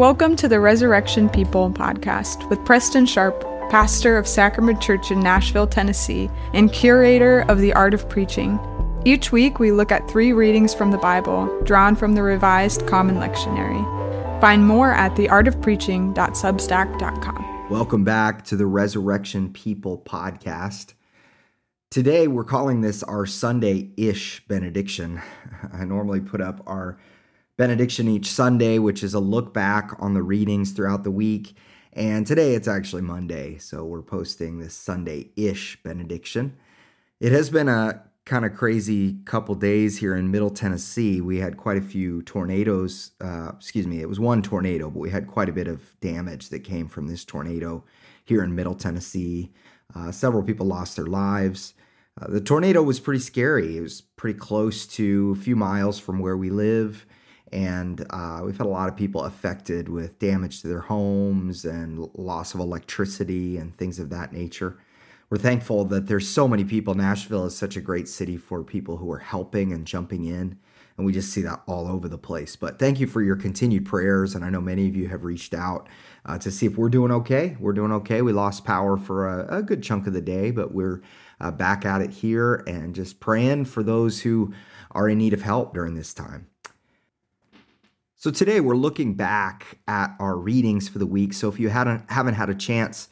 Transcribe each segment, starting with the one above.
Welcome to the Resurrection People podcast with Preston Sharp, pastor of Sacrament Church in Nashville, Tennessee, and curator of the Art of Preaching. Each week, we look at three readings from the Bible, drawn from the Revised Common Lectionary. Find more at theartofpreaching.substack.com. Welcome back to the Resurrection People podcast. Today, we're calling this our Sunday ish benediction. I normally put up our benediction each Sunday, which is a look back on the readings throughout the week. And today it's actually Monday, so we're posting this Sunday ish benediction. It has been a kind of crazy couple days here in Middle Tennessee. We had quite a few tornadoes. Uh, excuse me, it was one tornado, but we had quite a bit of damage that came from this tornado here in Middle Tennessee. Uh, several people lost their lives. Uh, the tornado was pretty scary. It was pretty close to a few miles from where we live and uh, we've had a lot of people affected with damage to their homes and loss of electricity and things of that nature. We're thankful that there's so many people. Nashville is such a great city for people who are helping and jumping in, and we just see that all over the place. But thank you for your continued prayers, and I know many of you have reached out uh, to see if we're doing okay. We're doing okay. We lost power for a, a good chunk of the day, but we're uh, back at it here and just praying for those who are in need of help during this time. So today we're looking back at our readings for the week. So if you hadn't haven't had a chance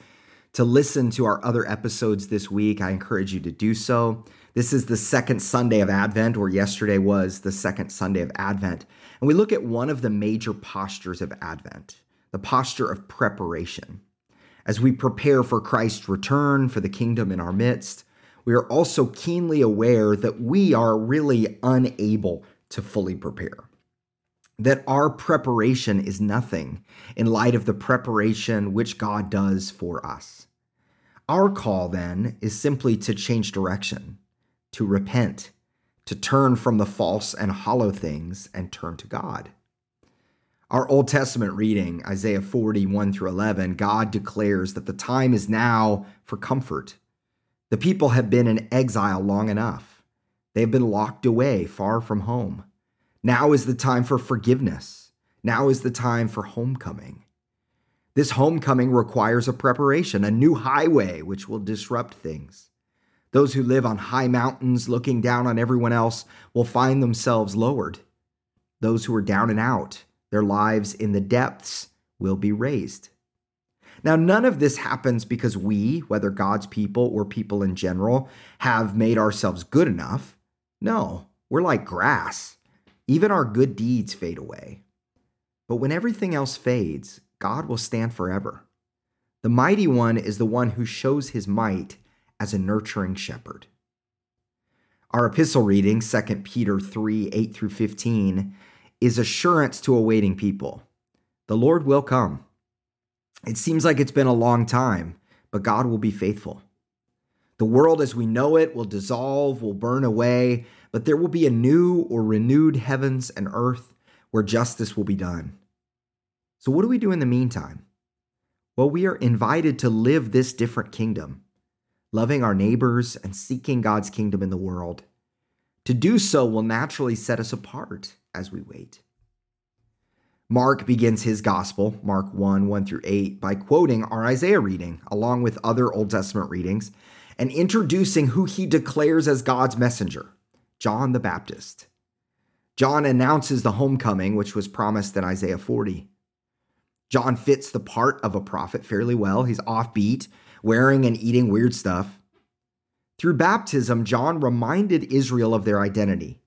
to listen to our other episodes this week, I encourage you to do so. This is the second Sunday of Advent, or yesterday was the second Sunday of Advent. And we look at one of the major postures of Advent, the posture of preparation. As we prepare for Christ's return, for the kingdom in our midst, we are also keenly aware that we are really unable to fully prepare that our preparation is nothing in light of the preparation which God does for us. Our call then is simply to change direction, to repent, to turn from the false and hollow things and turn to God. Our Old Testament reading, Isaiah 41 through 11, God declares that the time is now for comfort. The people have been in exile long enough. They have been locked away far from home. Now is the time for forgiveness. Now is the time for homecoming. This homecoming requires a preparation, a new highway which will disrupt things. Those who live on high mountains looking down on everyone else will find themselves lowered. Those who are down and out, their lives in the depths, will be raised. Now, none of this happens because we, whether God's people or people in general, have made ourselves good enough. No, we're like grass. Even our good deeds fade away. But when everything else fades, God will stand forever. The mighty one is the one who shows his might as a nurturing shepherd. Our epistle reading, 2 Peter 3 8 through 15, is assurance to awaiting people. The Lord will come. It seems like it's been a long time, but God will be faithful. The world as we know it will dissolve, will burn away, but there will be a new or renewed heavens and earth where justice will be done. So, what do we do in the meantime? Well, we are invited to live this different kingdom, loving our neighbors and seeking God's kingdom in the world. To do so will naturally set us apart as we wait. Mark begins his gospel, Mark 1 1 through 8, by quoting our Isaiah reading, along with other Old Testament readings, and introducing who he declares as God's messenger. John the Baptist. John announces the homecoming, which was promised in Isaiah 40. John fits the part of a prophet fairly well. He's offbeat, wearing and eating weird stuff. Through baptism, John reminded Israel of their identity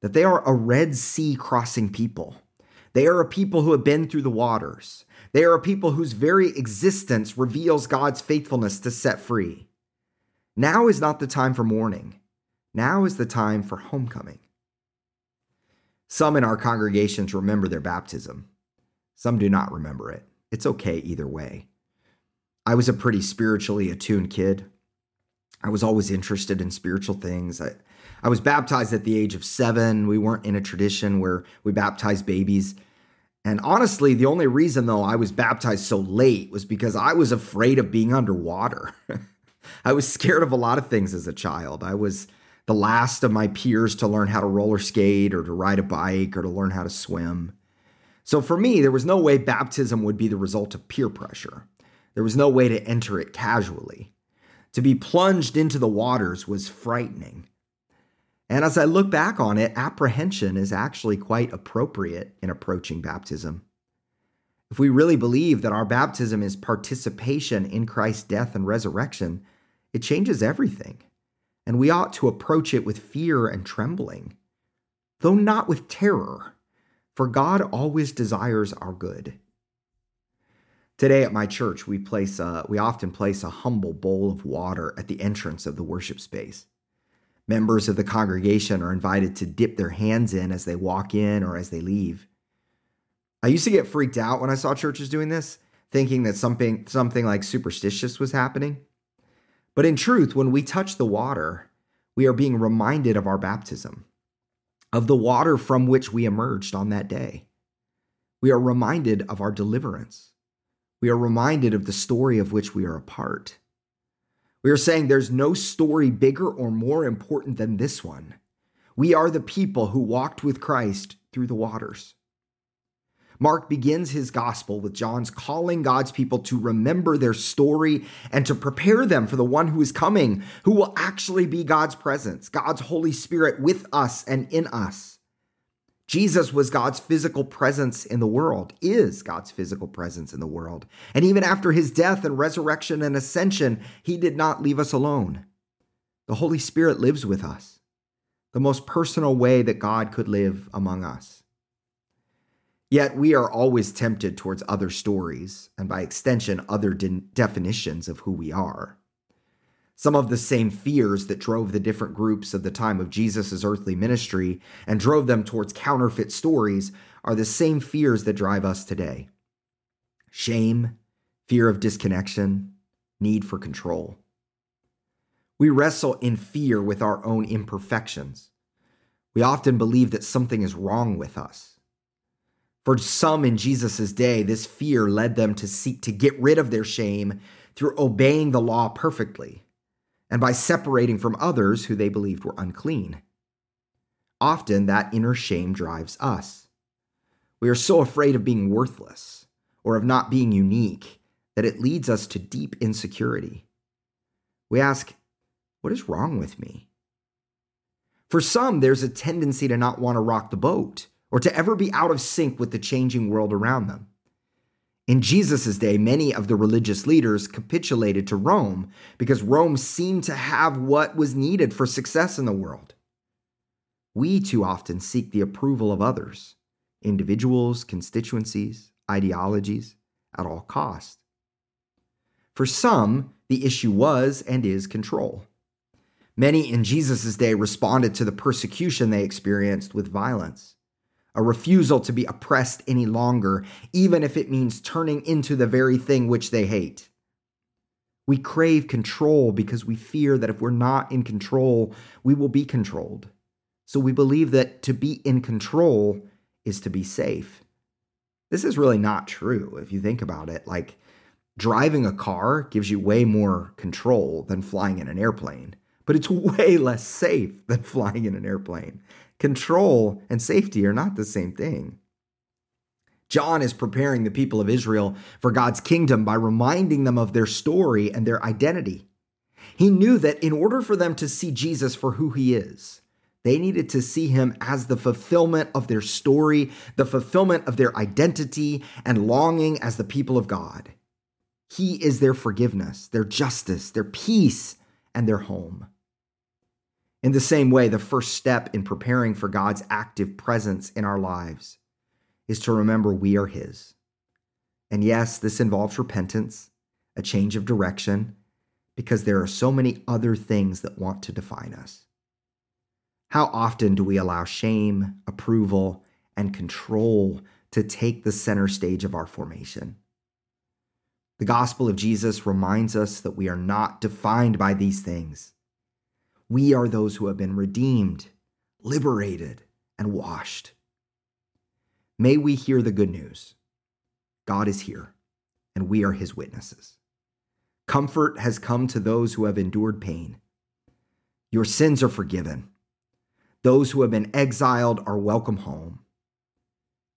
that they are a Red Sea crossing people. They are a people who have been through the waters. They are a people whose very existence reveals God's faithfulness to set free. Now is not the time for mourning. Now is the time for homecoming. Some in our congregations remember their baptism. Some do not remember it. It's okay either way. I was a pretty spiritually attuned kid. I was always interested in spiritual things. I, I was baptized at the age of seven. We weren't in a tradition where we baptized babies. And honestly, the only reason, though, I was baptized so late was because I was afraid of being underwater. I was scared of a lot of things as a child. I was the last of my peers to learn how to roller skate or to ride a bike or to learn how to swim. So for me, there was no way baptism would be the result of peer pressure. There was no way to enter it casually. To be plunged into the waters was frightening. And as I look back on it, apprehension is actually quite appropriate in approaching baptism. If we really believe that our baptism is participation in Christ's death and resurrection, it changes everything. And we ought to approach it with fear and trembling, though not with terror, for God always desires our good. Today at my church, we place a, we often place a humble bowl of water at the entrance of the worship space. Members of the congregation are invited to dip their hands in as they walk in or as they leave. I used to get freaked out when I saw churches doing this, thinking that something something like superstitious was happening. But in truth, when we touch the water, we are being reminded of our baptism, of the water from which we emerged on that day. We are reminded of our deliverance. We are reminded of the story of which we are a part. We are saying there's no story bigger or more important than this one. We are the people who walked with Christ through the waters. Mark begins his gospel with John's calling God's people to remember their story and to prepare them for the one who is coming, who will actually be God's presence, God's Holy Spirit with us and in us. Jesus was God's physical presence in the world, is God's physical presence in the world. And even after his death and resurrection and ascension, he did not leave us alone. The Holy Spirit lives with us, the most personal way that God could live among us. Yet we are always tempted towards other stories, and by extension, other de- definitions of who we are. Some of the same fears that drove the different groups of the time of Jesus' earthly ministry and drove them towards counterfeit stories are the same fears that drive us today shame, fear of disconnection, need for control. We wrestle in fear with our own imperfections. We often believe that something is wrong with us for some in Jesus' day, this fear led them to seek to get rid of their shame through obeying the law perfectly and by separating from others who they believed were unclean. Often that inner shame drives us. We are so afraid of being worthless or of not being unique that it leads us to deep insecurity. We ask, What is wrong with me? For some, there's a tendency to not want to rock the boat or to ever be out of sync with the changing world around them. In Jesus' day, many of the religious leaders capitulated to Rome because Rome seemed to have what was needed for success in the world. We too often seek the approval of others, individuals, constituencies, ideologies, at all cost. For some, the issue was and is control. Many in Jesus' day responded to the persecution they experienced with violence a refusal to be oppressed any longer, even if it means turning into the very thing which they hate. We crave control because we fear that if we're not in control, we will be controlled. So we believe that to be in control is to be safe. This is really not true if you think about it. Like, driving a car gives you way more control than flying in an airplane, but it's way less safe than flying in an airplane. Control and safety are not the same thing. John is preparing the people of Israel for God's kingdom by reminding them of their story and their identity. He knew that in order for them to see Jesus for who he is, they needed to see him as the fulfillment of their story, the fulfillment of their identity and longing as the people of God. He is their forgiveness, their justice, their peace, and their home. In the same way, the first step in preparing for God's active presence in our lives is to remember we are His. And yes, this involves repentance, a change of direction, because there are so many other things that want to define us. How often do we allow shame, approval, and control to take the center stage of our formation? The gospel of Jesus reminds us that we are not defined by these things we are those who have been redeemed, liberated, and washed. May we hear the good news. God is here, and we are his witnesses. Comfort has come to those who have endured pain. Your sins are forgiven. Those who have been exiled are welcome home.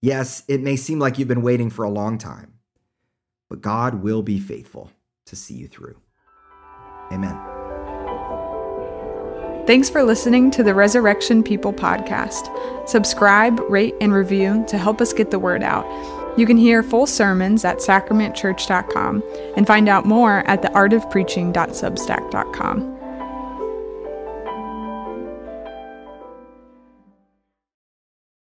Yes, it may seem like you've been waiting for a long time, but God will be faithful to see you through. Amen. Thanks for listening to the Resurrection People podcast. Subscribe, rate, and review to help us get the word out. You can hear full sermons at sacramentchurch.com and find out more at theartofpreaching.substack.com.